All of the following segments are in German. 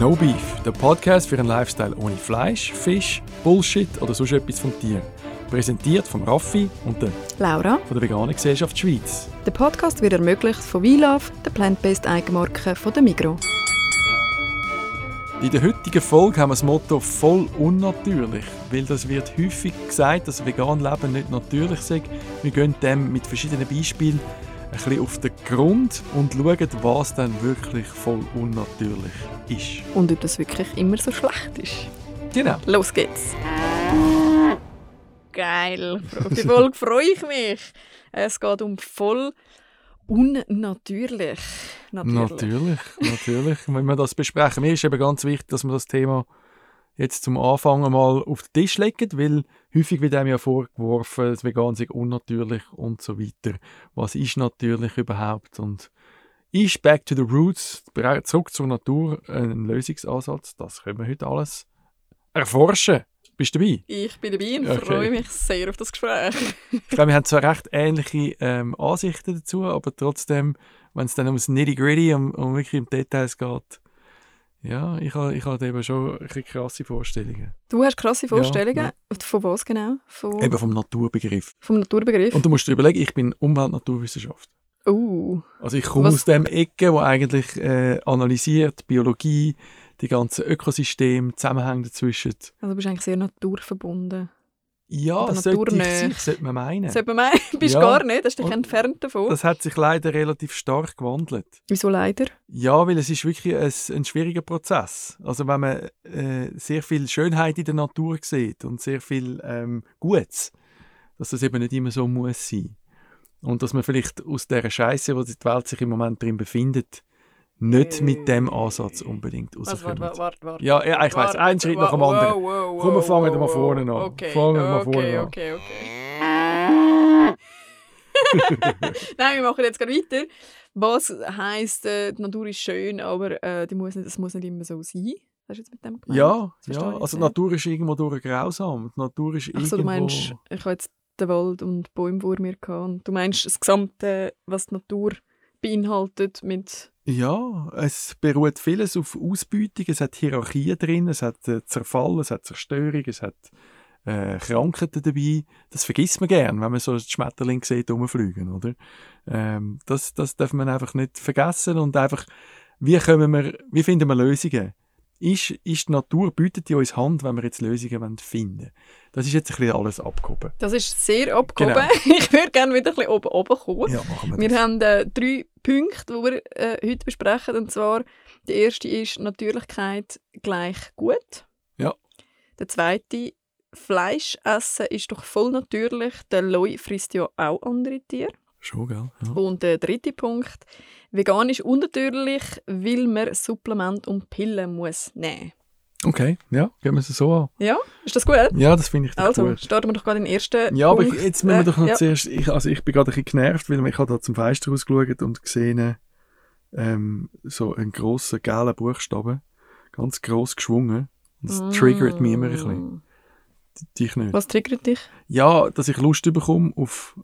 No Beef, der Podcast für einen Lifestyle ohne Fleisch, Fisch, Bullshit oder sonst etwas vom Tier. Präsentiert von Raffi und der Laura. von der Veganen Gesellschaft Schweiz. Der Podcast wird ermöglicht von WeLove, der plant-based Eigenmarke von der Migro. In der heutigen Folge haben wir das Motto «voll unnatürlich», weil das wird häufig gesagt, dass vegan Leben nicht natürlich sei. Wir gehen dem mit verschiedenen Beispielen ein bisschen auf den Grund und schauen, was dann wirklich voll unnatürlich ist. Und ob das wirklich immer so schlecht ist. Genau. Los geht's! Geil! Auf die Folge freue ich mich. Es geht um voll unnatürlich. Natürlich. Natürlich, natürlich. Wenn wir das besprechen, mir ist eben ganz wichtig, dass wir das Thema jetzt zum Anfang mal auf den Tisch legen, weil häufig wird einem ja vorgeworfen, das Vegan sei unnatürlich und so weiter. Was ist natürlich überhaupt? Und ist Back to the Roots, zurück zur Natur, ein Lösungsansatz? Das können wir heute alles erforschen. Bist du dabei? Ich bin dabei und Okay. freue mich sehr auf das Gespräch. Ich glaube, wir haben zwar recht ähnliche ähm, Ansichten dazu, aber trotzdem, wenn es dann ums Nitty-Gritty, um, um wirklich im Details geht, ja, ich habe ich hab eben schon krasse Vorstellungen. Du hast krasse Vorstellungen. ja. Von was genau? Von, Eben vom Naturbegriff. vom Naturbegriff? Und du musst dir überlegen, ich bin Umwelt-Naturwissenschaft. uh, Also ich komme Was- aus dem Ecke, wo eigentlich äh, analysiert, Biologie, die ganzen Ökosysteme, Zusammenhänge dazwischen. also bist du eigentlich sehr naturverbunden. Ja, das sollte ich sich, sollte man meinen. Sollte man meinen. Bist Ja. gar nicht, hast dich Und- entfernt davon. Das hat sich leider relativ stark gewandelt. Wieso leider? Ja, weil es ist wirklich ein, ein schwieriger Prozess. Also wenn man äh, sehr viel Schönheit in der Natur sieht und sehr viel ähm, Gutes, dass das eben nicht immer so muss sein. Und dass man vielleicht aus der Scheiße, wo die Welt sich im Moment drin befindet, nicht mit dem Ansatz unbedingt rauskommt. warte, warte, warte. Ja, ja, ich weiss, ein Schritt nach dem anderen. Komm, wir fangen mal vorne an. Okay, Fangen wir okay, vorne an. okay, okay. Nein, wir machen jetzt gerade weiter. Was heisst, äh, die Natur ist schön, aber äh, die muss nicht, es muss nicht immer so sein? Hast du jetzt mit dem gemeint? Ja, Das ja, also die. Natur ist irgendwo durch grausam. Die Natur ist Ach so, du meinst, ich habe jetzt den Wald und die Bäume vor mir gehabt. und Du meinst das Gesamte, was die Natur beinhaltet mit... Ja, es beruht vieles auf Ausbeutung. Es hat Hierarchien drin, es hat äh, Zerfall, es hat Zerstörung, es hat äh, Krankheiten dabei. Das vergisst man gern, wenn man so die Schmetterlinge sieht rumfliegen, oder? Ähm, das, das darf man einfach nicht vergessen und einfach, wie, kommen wir, wie finden wir Lösungen? Ist, ist die Natur, bietet die uns Hand, wenn wir jetzt Lösungen wollen finden Das ist jetzt ein bisschen alles abgehoben. Das ist sehr abgehoben. Genau. Ich würde gerne wieder ein bisschen oben, oben kommen. Ja, machen wir Wir das. haben äh, drei Punkte, die wir äh, heute besprechen. Und zwar, der erste ist Natürlichkeit gleich gut. Ja. Der zweite, Fleisch essen ist doch voll natürlich. Der Loi frisst ja auch andere Tiere. Schon, gell? Ja. Und der dritte Punkt, vegan ist unnatürlich, weil man Supplement und Pillen muss nehmen. Okay, ja, gehen wir es so an. Ja, ist das gut? Ja, das finde ich Also, gut. starten wir doch gerade den ersten Ja, aber Punkt. ich, jetzt müssen wir doch noch ja. zuerst. Ich, also ich bin gerade ein bisschen genervt, weil ich habe da zum Fenster rausgeschaut und gesehen, ähm, so einen grossen gelben Buchstaben, ganz gross geschwungen. Und das triggert mich immer ein bisschen. Dich nicht. Mm. Was triggert dich? Ja, dass ich Lust bekomme auf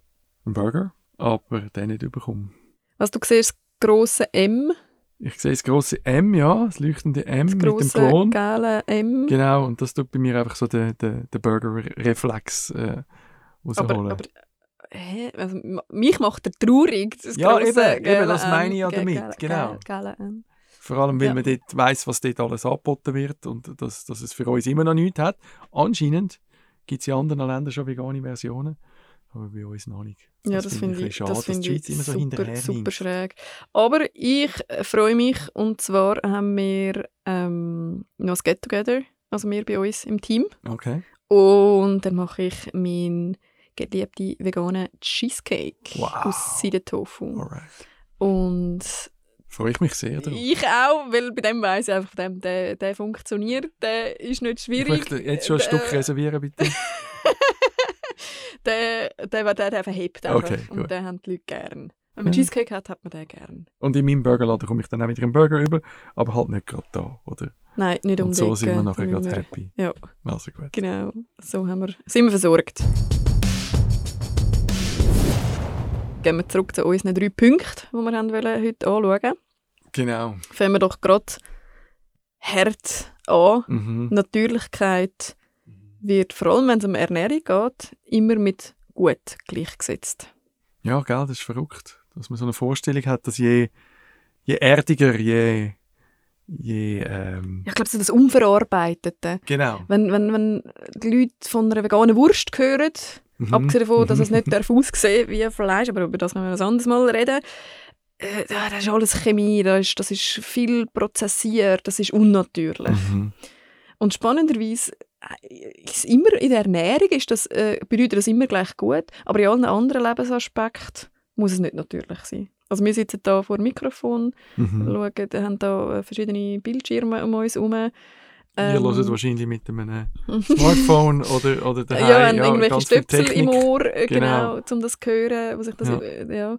einen Burger, aber den nicht bekomme. Was du siehst, das grosse M, Ich sehe das grosse M, ja, das leuchtende M das mit dem Klon. gelbe M. Genau, und das tut bei mir einfach so den, den, den Burger-Reflex äh, rausholen. Aber, aber hä? Also, mich macht er traurig. Das Ja, eben, eben, das meine ich ja damit, gelbe- genau. gelbe M. Vor allem, weil Ja. man dort weiss, was dort alles angeboten wird und dass, dass es für uns immer noch nichts hat. Anscheinend gibt es in anderen Ländern schon vegane Versionen, aber bei uns noch nicht. Ja, das, finde ich, bisschen das dass die finde ich immer so super, hinterher super schräg. Aber ich äh, freue mich und zwar haben wir ähm, noch ein Get-Together, also wir bei uns im Team. Okay. Und dann mache ich meinen geliebten veganen Cheesecake Wow. aus Seidetofu. Alright. Und Freue ich mich sehr drauf. ich auch, weil bei dem weiss ich einfach, dem, der, der funktioniert, der ist nicht Ich schwierig. möchte jetzt schon ein Äh, Stück reservieren, bitte. der, der, der, der verhebt einfach. Okay, und den haben die Leute gern. Wenn man Ja. Cheesecake hat, hat man den gern. Und in meinem Burgerladen komme ich dann auch wieder einen Burger über, aber halt nicht gerade da, oder? Nein, nicht um Und so sind wir nachher gerade happy. Ja, Also gut. genau. So haben wir, sind wir versorgt. Gehen wir zurück zu unseren drei Punkten, die wir haben wollen heute anschauen Genau. Fangen wir doch gerade hart an. Mhm. Natürlichkeit wird, vor allem wenn es um Ernährung geht, immer mit gut gleichgesetzt. Ja, gell, das ist verrückt. Dass man so eine Vorstellung hat, dass je, je erdiger, je, je ähm, Ich glaube, so das Unverarbeitete. genau. Wenn, wenn, wenn die Leute von einer veganen Wurst hören, Mhm. abgesehen davon, dass es nicht darf aussehen wie Fleisch, aber über das können wir ein anderes Mal reden, äh, das ist alles Chemie, das ist, das ist viel prozessiert, das ist unnatürlich. Mhm. Und spannenderweise immer in der Ernährung ist das, äh, bedeutet das immer gleich gut, aber in allen anderen Lebensaspekten muss es nicht natürlich sein. Also wir sitzen da vor dem Mikrofon, Mhm. schauen, da haben da äh, verschiedene Bildschirme um uns herum. Ihr Ähm, hört wahrscheinlich mit einem Smartphone oder, oder daheim. ja, haben irgendwelche ganz viel Stöpsel im. Ohr, äh, Genau. genau, um das zu hören, wo sich das, Ja. äh, ja.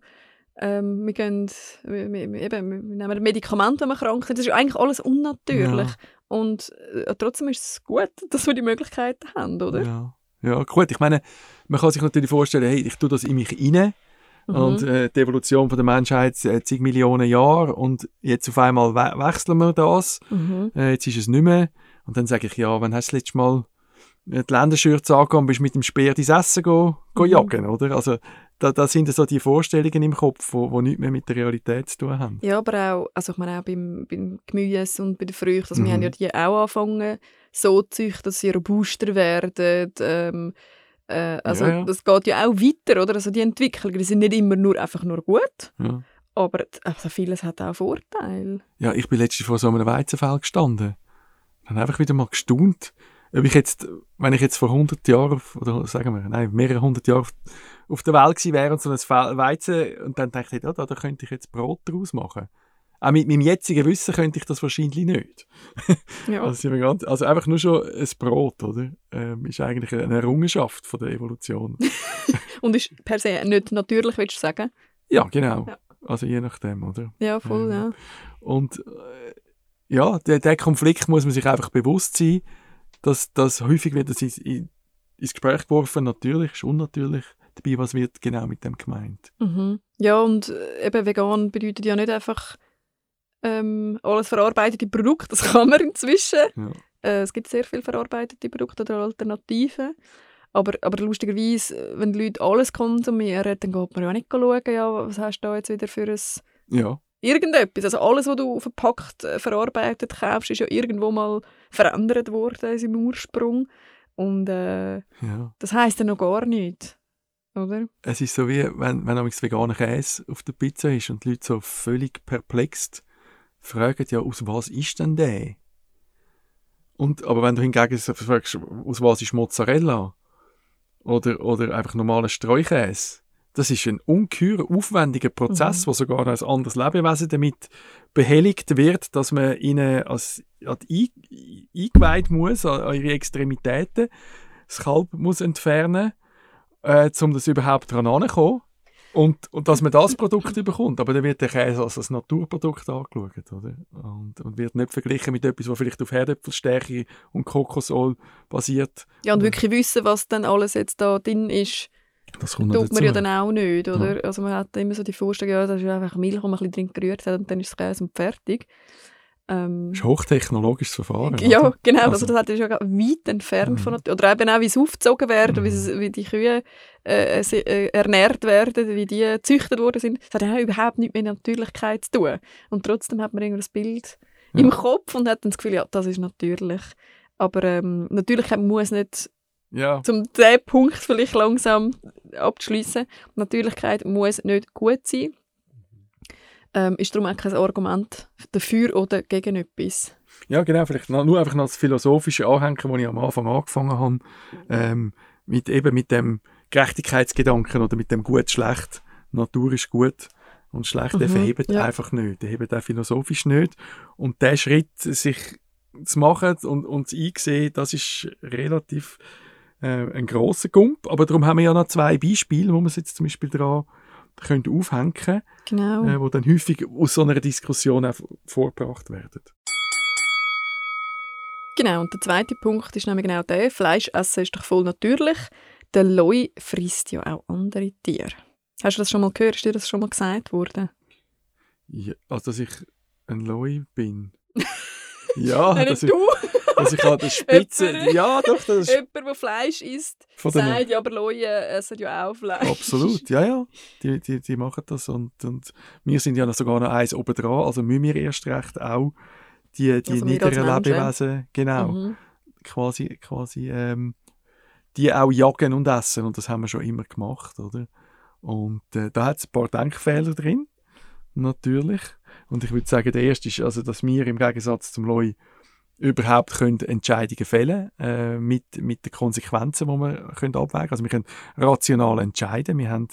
Ähm, wir, gehen, wir, wir, eben, wir nehmen Medikamente, wenn wir krank sind. Das ist eigentlich alles unnatürlich. Und äh, trotzdem ist es gut, dass wir die Möglichkeit haben, oder? Ja. ja, gut. Ich meine, man kann sich natürlich vorstellen, hey, ich tue das in mich rein. Mhm. Und äh, die Evolution von der Menschheit äh, zig Millionen Jahre und jetzt auf einmal we wechseln wir das. Mhm. Äh, jetzt ist es nicht mehr. Und dann sage ich, ja, wann hast du das letzte Mal äh, die Länderschürze angekommen bist mit dem Speer dein Essen go, go Mhm. jagen, oder? Also da, da sind so die Vorstellungen im Kopf, die wo, wo nichts mehr mit der Realität zu tun haben. Ja, aber auch, also ich meine auch beim, beim Gemüse und bei den Früchten, also wir Mhm. haben ja die auch angefangen, so zu züchten, dass sie robuster werden. Ähm, äh, also Ja, ja. das geht ja auch weiter, oder? Also die Entwicklungen, die sind nicht immer nur einfach nur gut, Ja. aber also vieles hat auch Vorteile. Ja, ich bin letztens vor so einem Weizenfeld gestanden. Dann einfach wieder mal gestaunt, ob ich jetzt, wenn ich jetzt vor 100 Jahren, oder sagen wir, nein, mehrere hundert Jahre auf, auf der Welt gewesen wäre und so ein Weizen, und dann dachte ich, ja, da, da könnte ich jetzt Brot draus machen. Auch mit meinem jetzigen Wissen könnte ich das wahrscheinlich nicht. Ja. Also, ganz, also einfach nur schon ein Brot, oder? Ähm, ist eigentlich eine Errungenschaft von der Evolution. Und ist per se nicht natürlich, willst du sagen? ja, genau. Ja. Also je nachdem, oder? Ja, voll, Ähm, ja. Und äh, ja, der, der Konflikt muss man sich einfach bewusst sein, dass das häufig wird das ins, in- ins Gespräch geworfen, natürlich ist unnatürlich. Dabei, was wird genau mit dem gemeint? Mhm. Ja, und äh, eben vegan bedeutet ja nicht einfach ähm, alles verarbeitete Produkte, das kann man inzwischen. Ja. Äh, es gibt sehr viele verarbeitete Produkte oder Alternativen. Aber, aber lustigerweise, wenn die Leute alles konsumieren, dann geht man ja auch nicht schauen, ja, was hast du da jetzt wieder für ein Ja, irgendetwas. Also alles, was du verpackt, äh, verarbeitet kaufst, ist ja irgendwo mal verändert worden in seinem Ursprung. Und äh, ja. das heisst ja noch gar nichts, oder? Es ist so wie, wenn, wenn amigs veganer Käse auf der Pizza ist und die Leute so völlig perplex fragen, ja, aus was ist denn der? Und, aber wenn du hingegen fragst, aus was ist Mozzarella? Oder, oder einfach normaler Streukäse? Das ist ein ungeheuer aufwendiger Prozess, Mhm. wo sogar ein anderes Lebewesen damit behelligt wird, dass man ihnen als, Ei- eingeweiht muss, an, an ihre Extremitäten, das Kalb muss entfernen, äh, um das überhaupt dran anzukommen. Und, und dass man das Produkt bekommt. Aber dann wird der Käse als ein Naturprodukt angeschaut. Oder? Und, und wird nicht verglichen mit etwas, was vielleicht auf Herdöpfelstärke und Kokosöl basiert. Ja, und Ja. wirklich wissen, was dann alles jetzt da drin ist, Das kommt tut man ja dann auch nicht, oder? Also man hat immer so die Vorstellung, ja, das ist einfach Milch, die man ein bisschen drin gerührt hat und dann ist es Käse und fertig. Ähm, Das ist hochtechnologisches Verfahren. ja, oder? genau. Also, Also- das hat ja schon weit entfernt Mhm. von Oder eben auch, wie sie aufgezogen werden, wie, Mhm. sie, wie die Kühe äh, sie, äh, ernährt werden, wie die gezüchtet worden sind. Das hat ja überhaupt nichts mit Natürlichkeit zu tun. Und trotzdem hat man irgendwie das Bild Ja. im Kopf und hat dann das Gefühl, ja, das ist natürlich. Aber ähm, Natürlichkeit muss nicht Ja, zum diesen Punkt vielleicht langsam abzuschließen. Natürlichkeit muss nicht gut sein. Ähm, ist darum auch kein Argument dafür oder gegen etwas. ja, genau. Vielleicht noch, nur einfach noch das philosophische Anhängen, das ich am Anfang angefangen habe. Ähm, mit, eben mit dem Gerechtigkeitsgedanken oder mit dem Gut-Schlecht. Natur ist gut und schlecht, der Mhm, verhebt ja. einfach nicht. Der hebt auch philosophisch nicht. Und der Schritt, sich zu machen und, und zu einsehen, das ist relativ äh, ein grosser Gump. Aber darum haben wir ja noch zwei Beispiele, wo es jetzt zum Beispiel daran können aufhängen können, Genau. äh, wo dann häufig aus so einer Diskussion auch vorgebracht werden. Genau, und der zweite Punkt ist nämlich genau der, Fleisch essen ist doch voll natürlich. Der Loi frisst ja auch andere Tiere. Hast du das schon mal gehört? Ist dir das schon mal gesagt worden? Ja, also, dass ich ein Loi bin. Ja, Nein, dass nicht ich, dass ich an der Spitze... Jemand- ja, doch, das ist Jemand, der Fleisch isst, von den... sagt, ja, aber Leute essen ja auch Fleisch. Absolut, ja, ja. Die, die, die machen das und, und wir sind ja noch sogar noch eins oben dran, also müssen wir erst recht auch die, die Also niederen. Lebewesen, genau, Mhm. quasi, quasi ähm, die auch jagen und essen und das haben wir schon immer gemacht, oder? Und äh, da hat es ein paar Denkfehler drin, natürlich. Und ich würde sagen, der erste ist, also, dass wir im Gegensatz zum Loi überhaupt können Entscheidungen fällen äh, mit, mit den Konsequenzen, die wir können abwägen Also wir können rational entscheiden, wir haben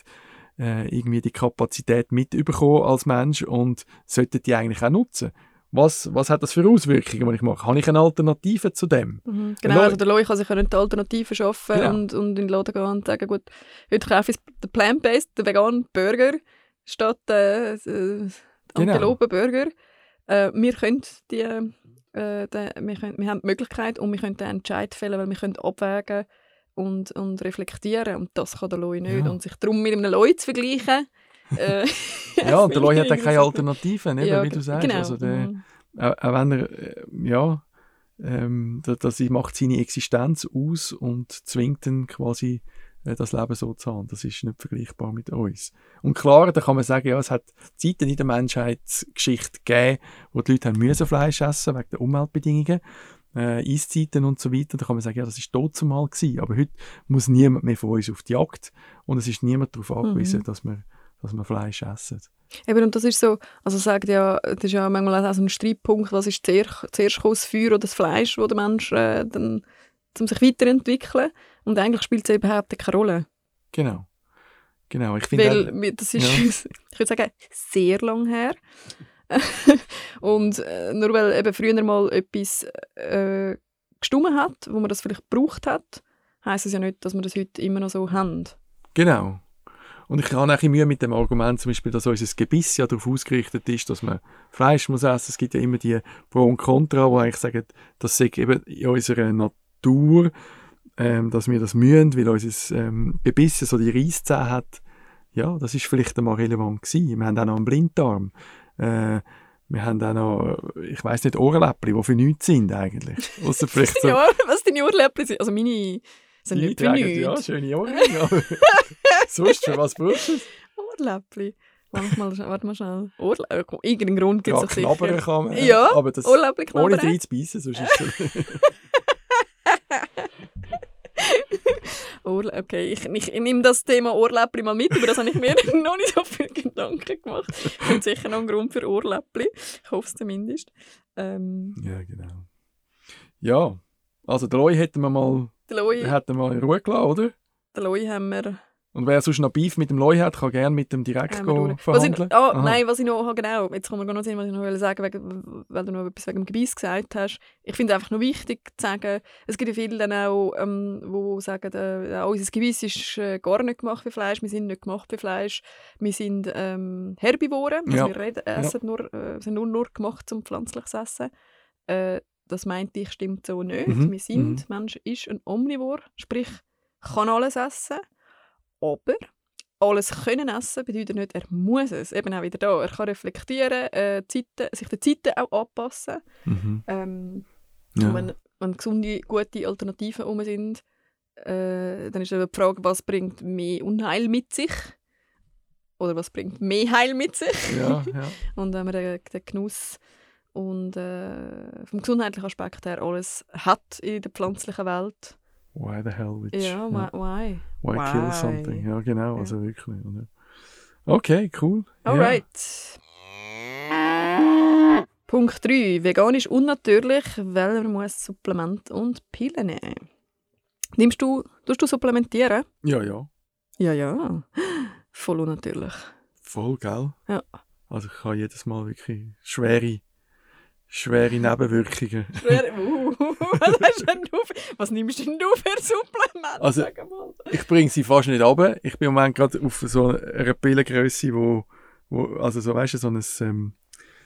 äh, irgendwie die Kapazität mitbekommen als Mensch und sollten die eigentlich auch nutzen. Was, was hat das für Auswirkungen, die ich mache? Habe ich eine Alternative zu dem? Mhm. Genau, also der Loi kann sich eine Alternative schaffen Genau. und, und in den Laden gehen und sagen, gut, heute kaufe ich den Plant-Based, den veganen Burger statt äh, äh, den Genau. Antilopen-Burger. Äh, wir können die, äh, den, wir, können, wir haben die Möglichkeit und wir können den Entscheid fällen, weil wir können abwägen und, und reflektieren und das kann der Loi nicht. Ja. Und sich darum mit einem Loi zu vergleichen, äh, Ja, und der Loi hat dann irgendwie keine Alternativen, eben, Ja, wie du sagst. Genau. Also der, Mhm. auch, auch wenn er, äh, ja, ähm, da- das macht seine Existenz aus und zwingt ihn quasi äh, das Leben so zu haben. Das ist nicht vergleichbar mit uns. Und klar, da kann man sagen, ja, es hat Zeiten in der Menschheitsgeschichte gegeben, wo die Leute haben müssen Fleisch essen wegen der Umweltbedingungen, äh, Eiszeiten und so weiter. Da kann man sagen, ja, das ist tot zumal gewesen. Aber heute muss niemand mehr von uns auf die Jagd und es ist niemand darauf angewiesen, Mhm. dass wir dass wir Fleisch essen. Eben, und das ist so, also sagt ja, das ist ja manchmal auch so ein Streitpunkt, was ist zuerst, zuerst das Feuer oder das Fleisch, wo der Mensch äh, dann, um sich weiterentwickeln. Und eigentlich spielt es überhaupt keine Rolle. Genau. Genau, ich finde Weil auch- das ist, Ja. ich würde sagen, sehr lang her. und äh, nur weil eben früher mal etwas äh, gestummen hat, wo man das vielleicht gebraucht hat, heisst es ja nicht, dass wir das heute immer noch so haben. Genau. Und ich habe auch ein Mühe mit dem Argument, zum Beispiel, dass unser Gebiss ja darauf ausgerichtet ist, dass man Fleisch muss essen. Es gibt ja immer die Pro und Contra, die eigentlich sagen, das sei eben in unserer Natur, ähm, dass wir das mühen, weil unser ähm, Gebiss so die Reisszähne hat. Ja, das ist vielleicht einmal relevant gewesen. Wir haben auch noch einen Blinddarm. Äh, wir haben auch noch, ich weiß nicht, Ohrenläppchen, die für nichts sind eigentlich. Ausser vielleicht so... Ja, was deine Ohrläppchen sind. Also meine sind nicht für nichts. Ja, schöne Ohrringe. Sonst, für was brauchst du es? Ohrläppli. Warte mal, warte mal schnell. Ohrlä äh, irgendeinen Grund gibt Ja, es knabbern sicher. kann man. Ja, aber das Ohrläppli ohne knabbern. rein zu beißen, sonst ist es Ohrlä okay, ich, ich, ich nehme das Thema Ohrläppli mal mit, aber das habe ich mir noch nicht so viel Gedanken gemacht. Ich finde sicher noch einen Grund für Ohrläppli. Ich hoffe es zumindest. Ähm, Ja, genau. Ja, also den Loi hätten wir mal, der hätten wir mal in Ruhe gelassen, oder? der Loi haben wir Und wer sonst noch Beef mit dem Loi hat, kann gerne mit dem direkt go ich, verhandeln. ah, Aha. nein, was ich noch, genau, jetzt kommen wir noch sehen, was ich noch wollte sagen wegen, weil du noch etwas wegen dem Gebiss gesagt hast. Ich finde einfach noch wichtig zu sagen, es gibt ja viele dann auch, ähm, wo sagen, äh, ja, unser Gebiss ist äh, gar nicht gemacht für Fleisch, wir sind nicht gemacht für Fleisch, wir sind ähm, Herbivoren, also Ja. wir reden, essen nur, äh, sind nur, nur gemacht zum pflanzliches Essen. Äh, das meinte ich, stimmt so nicht. Mhm, Wir sind, mhm. Mensch ist ein Omnivor, sprich, kann alles essen, aber alles können essen bedeutet nicht, er muss es. Eben auch wieder da. Er kann reflektieren, äh, Zeiten, sich den Zeiten auch anpassen. Mhm. Ähm, Ja. wenn, wenn gesunde, gute Alternativen herum sind, äh, dann ist eben die Frage, was bringt mehr Unheil mit sich? Oder was bringt mehr Heil mit sich? ja, ja. Und wenn man den, den Genuss und äh, vom gesundheitlichen Aspekt her alles hat in der pflanzlichen Welt. Why the hell which? Ja, why? why? Why, Why? kill something? Ja, genau, Ja. also wirklich. Oder? Okay, cool. Alright. Punkt 3. Vegan ist unnatürlich, weil man muss Supplement und Pillen nehmen. Nimmst du, tust du supplementieren? Ja, ja, Ja, ja. ja. Voll unnatürlich. Voll, gell? Ja. Also ich habe jedes Mal wirklich schwere, schwere Nebenwirkungen. Schwer. Uh, was, du was nimmst denn du für Supplemente? Also-. Ich bringe sie fast nicht runter. Ich bin im Moment gerade auf so einer Pillengröße, wo, wo, also so, weißt du, so, ein, ähm,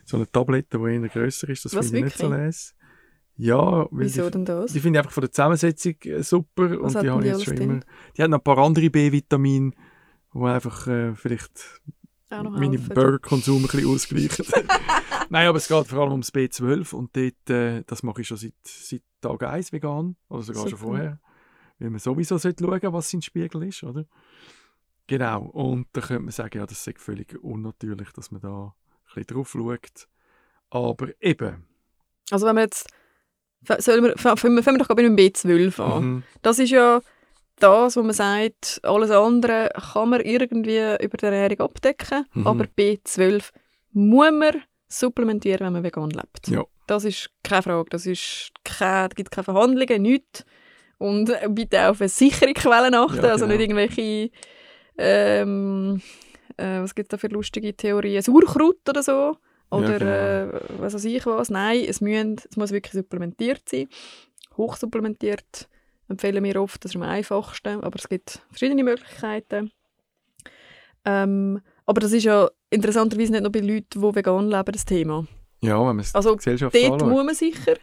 so eine Tablette, die eher grösser ist. Das finde ich nicht so wirklich? les. Ja, Wieso die, denn das? die finde ich einfach von der Zusammensetzung äh, super. Was und die habe ich jetzt schon immer. Die hat noch ein paar andere B-Vitamine, die einfach äh, vielleicht Auch noch meinen helfen. Burgerkonsum ein bisschen ausgleichen. Nein, aber es geht vor allem ums B12 und dort, äh, das mache ich schon seit, seit Tag 1 vegan, oder sogar schon Super. vorher. Weil man sowieso sollte schauen was sein Spiegel ist, oder? Genau, und da könnte man sagen, ja, das ist völlig unnatürlich, dass man da ein bisschen drauf schaut. Aber eben, Also wenn wir jetzt... Sollen wir fangen wir doch gerade mit dem B12 an. mhm, Das ist ja das, wo man sagt, alles andere kann man irgendwie über die Ernährung abdecken, Mhm. aber B12 muss man supplementieren, wenn man vegan lebt. Ja. Das ist keine Frage, das ist keine, gibt keine Verhandlungen, nichts. Und bitte auf eine sichere Quellen achten, Ja, also genau. nicht irgendwelche, ähm, äh, was gibt es da für lustige Theorien, Sauerkraut oder so. Oder genau. äh, was weiß ich was. Nein, es, müssen, es muss wirklich supplementiert sein. Hochsupplementiert empfehlen wir oft, das ist am einfachsten, aber es gibt verschiedene Möglichkeiten. Ähm, aber das ist ja interessanterweise nicht nur bei Leuten, die vegan leben, das Thema. ja, wenn man es Also Gesellschaft Dort anschaut. muss man sicher,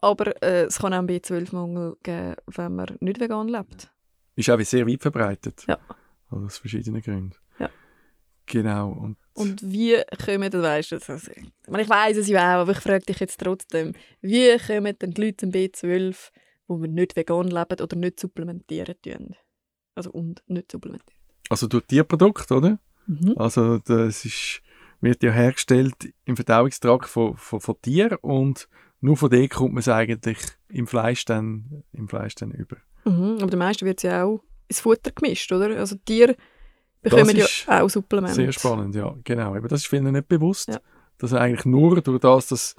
aber äh, es kann auch einen B12-Mangel geben, wenn man nicht vegan lebt. Ist auch sehr weit verbreitet. Ja. Also aus verschiedenen Gründen. Ja. Genau, und, Und wie kommen, das weißt du, das, ich meine, ich weiss es ja auch, aber ich frage dich jetzt trotzdem, wie kommen denn die Leute zum B12, wo wir nicht vegan leben oder nicht supplementieren tun? Also und nicht supplementieren. also durch Tierprodukte, oder? Mhm. Also das ist, wird ja hergestellt im Verdauungstrakt von, von, von Tieren und nur von dem kommt man es eigentlich im Fleisch dann, im Fleisch dann über. Mhm. Aber den meisten wird es ja auch ins Futter gemischt, oder? Also Tiere bekommen ja auch Supplemente. Sehr spannend, ja, genau. Aber das ist vielen nicht bewusst, Ja. dass eigentlich nur durch das, dass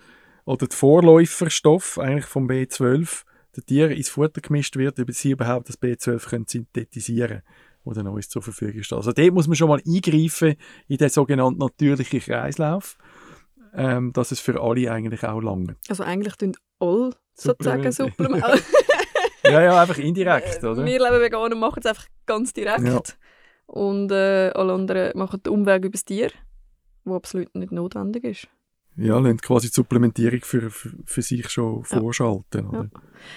oder der Vorläuferstoff eigentlich vom B12 der Tier ins Futter gemischt wird, damit sie überhaupt das B12 können synthetisieren oder Neues zur Verfügung steht. Also dort muss man schon mal eingreifen in den sogenannten natürlichen Kreislauf, ähm, dass es für alle eigentlich auch lange. Also eigentlich tun alle sozusagen Supplemente. Ja, ja, einfach indirekt, oder? Wir leben vegan und machen es einfach ganz direkt. Ja. Und äh, alle anderen machen den Umweg über das Tier, wo absolut nicht notwendig ist. Ja, lassen quasi die Supplementierung für, für, für sich schon Ja. vorschalten. Oder?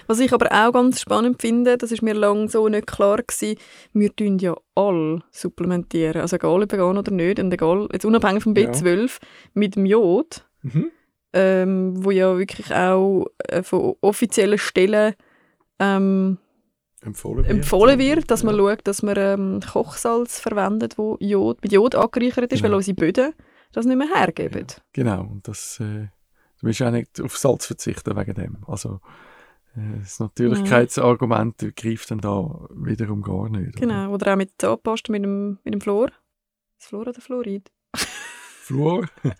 Was ich aber auch ganz spannend finde, das ist mir lange so nicht klar gewesen, wir tun ja alle supplementieren, also egal ob vegan oder nicht, und egal, jetzt unabhängig vom Ja. B12, mit dem Jod, Mhm. ähm, wo ja wirklich auch äh, von offiziellen Stellen ähm, Empfohlen wird. empfohlen wird, dass man ja. schaut, dass man ähm, Kochsalz verwendet, wo Jod, mit Jod angereichert ist, Genau. weil unsere Böden das nicht mehr hergeben. Genau, und das, äh, du willst auch nicht auf Salz verzichten wegen dem. Also äh, das Natürlichkeitsargument greift dann da wiederum gar nicht. Genau, oder auch mit Zahnpasta, mit dem, mit dem Fluor. Das Fluor oder Fluorid? Fluor?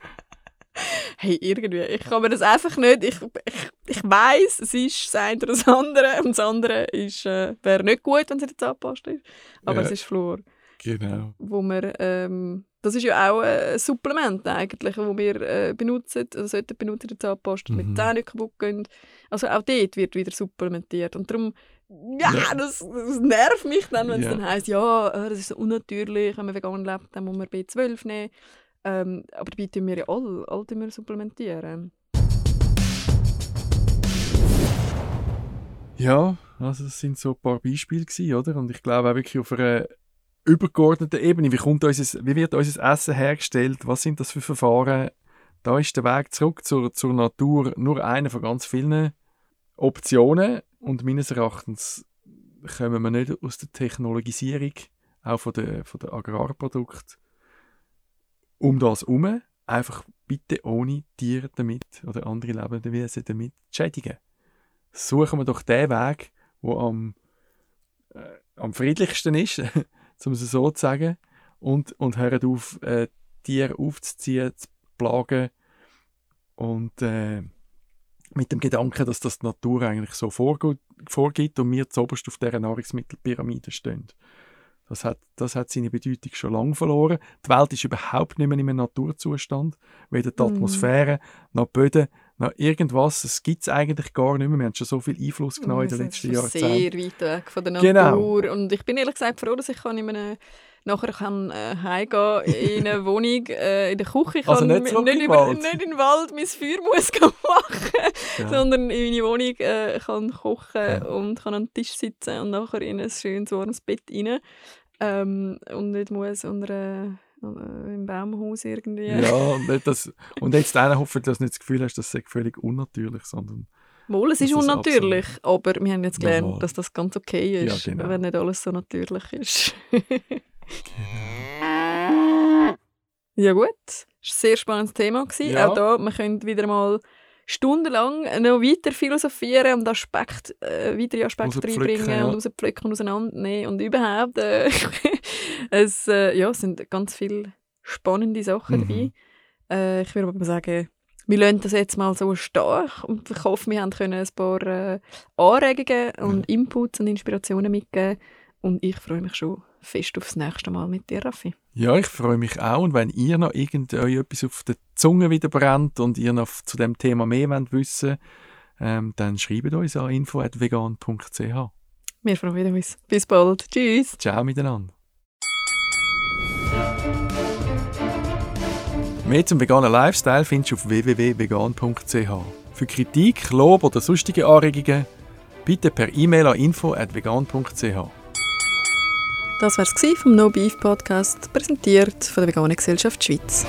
Hey, irgendwie, ich kann mir das einfach nicht, ich, ich, ich weiss, es ist das eine oder das andere und das andere ist, äh, wäre nicht gut, wenn es in der Zahnpasta ist, aber Ja. es ist Fluor, Genau. wo wir, ähm, das ist ja auch ein Supplement eigentlich, wo wir äh, benutzen, also sollten benutzen der Zahnpasta, damit Mhm. die Zähne nicht kaputt gehen. Also auch dort wird wieder supplementiert und darum, ja, Ja. Das, das nervt mich dann, wenn es Ja. dann heisst, ja, äh, das ist so unnatürlich, wenn man vegan lebt, dann muss man B12 nehmen. Ähm, aber dabei tun wir ja alle, alle tun wir supplementieren. Ja, also das sind so ein paar Beispiele gewesen, oder? Und ich glaube auch wirklich auf einer übergeordneten Ebene, wie, kommt unser, wie wird unser Essen hergestellt, was sind das für Verfahren? Da ist der Weg zurück zur, zur Natur nur einer von ganz vielen Optionen. Und meines Erachtens kommen wir nicht aus der Technologisierung, auch von der, von der Agrarprodukte, um das herum, einfach bitte ohne Tiere damit oder andere lebende Wesen damit zu schädigen. Suchen wir doch den Weg, der am, äh, am friedlichsten ist, um es so zu sagen, und, und hören auf, äh, Tiere aufzuziehen, zu plagen und äh, mit dem Gedanken, dass das die Natur eigentlich so vorgibt und wir zuoberst auf dieser Nahrungsmittelpyramide stehen. Das hat, das hat seine Bedeutung schon lange verloren. Die Welt ist überhaupt nicht mehr in einem Naturzustand. Weder die Mhm. Atmosphäre, noch die Böden, noch irgendwas. Es gibt es eigentlich gar nicht mehr. Wir haben schon so viel Einfluss genommen in den letzten Jahrzehnten. Sehr weit weg von der Genau. Natur. Und ich bin ehrlich gesagt froh, dass ich kann in einem nachher kann äh, heimgehen in eine Wohnung, äh, in der Küche. Ich Also kann nicht zurück nicht, über, Wald. nicht in den Wald mein Feuer muss machen, Ja. sondern in meine Wohnung äh, kann kochen Ja. und kann am Tisch sitzen und nachher in ein schönes warmes Bett rein. Ähm, und nicht muss unter, äh, im Baumhaus irgendwie. Ja, und, das, und jetzt einer hoffen, dass du nicht das Gefühl hast, das sei völlig unnatürlich, sondern Wohl, es ist unnatürlich, aber wir haben jetzt gelernt, dass das ganz okay ist, Ja, genau. wenn nicht alles so natürlich ist. ja gut, das war ein sehr spannendes Thema. Ja. Auch da, wir können wieder mal stundenlang noch weiter philosophieren und Aspekt, äh, weitere Aspekte reinbringen ja. und rauspflücken und auseinandernehmen und überhaupt. Äh, es, äh, ja, sind ganz viele spannende Sachen Mhm. dabei. Äh, ich würde aber sagen, wir lassen das jetzt mal so stehen und ich hoffe, wir haben können ein paar äh, Anregungen und Inputs und Inspirationen mitgeben und ich freue mich schon fest aufs nächste Mal mit dir, Raffi. Ja, ich freue mich auch. Und wenn ihr noch irgend euch etwas auf der Zunge wieder brennt und ihr noch zu dem Thema mehr wollt wissen ähm, dann schreibt uns an info.vegan.ch. Wir freuen uns. Bis bald. Tschüss. Ciao miteinander. Mehr zum veganen Lifestyle findest du auf www.vegan.ch. Für Kritik, Lob oder sonstige Anregungen bitte per E-Mail an info.vegan.ch. Das war es vom No Beef Podcast, präsentiert von der Veganen Gesellschaft Schweiz.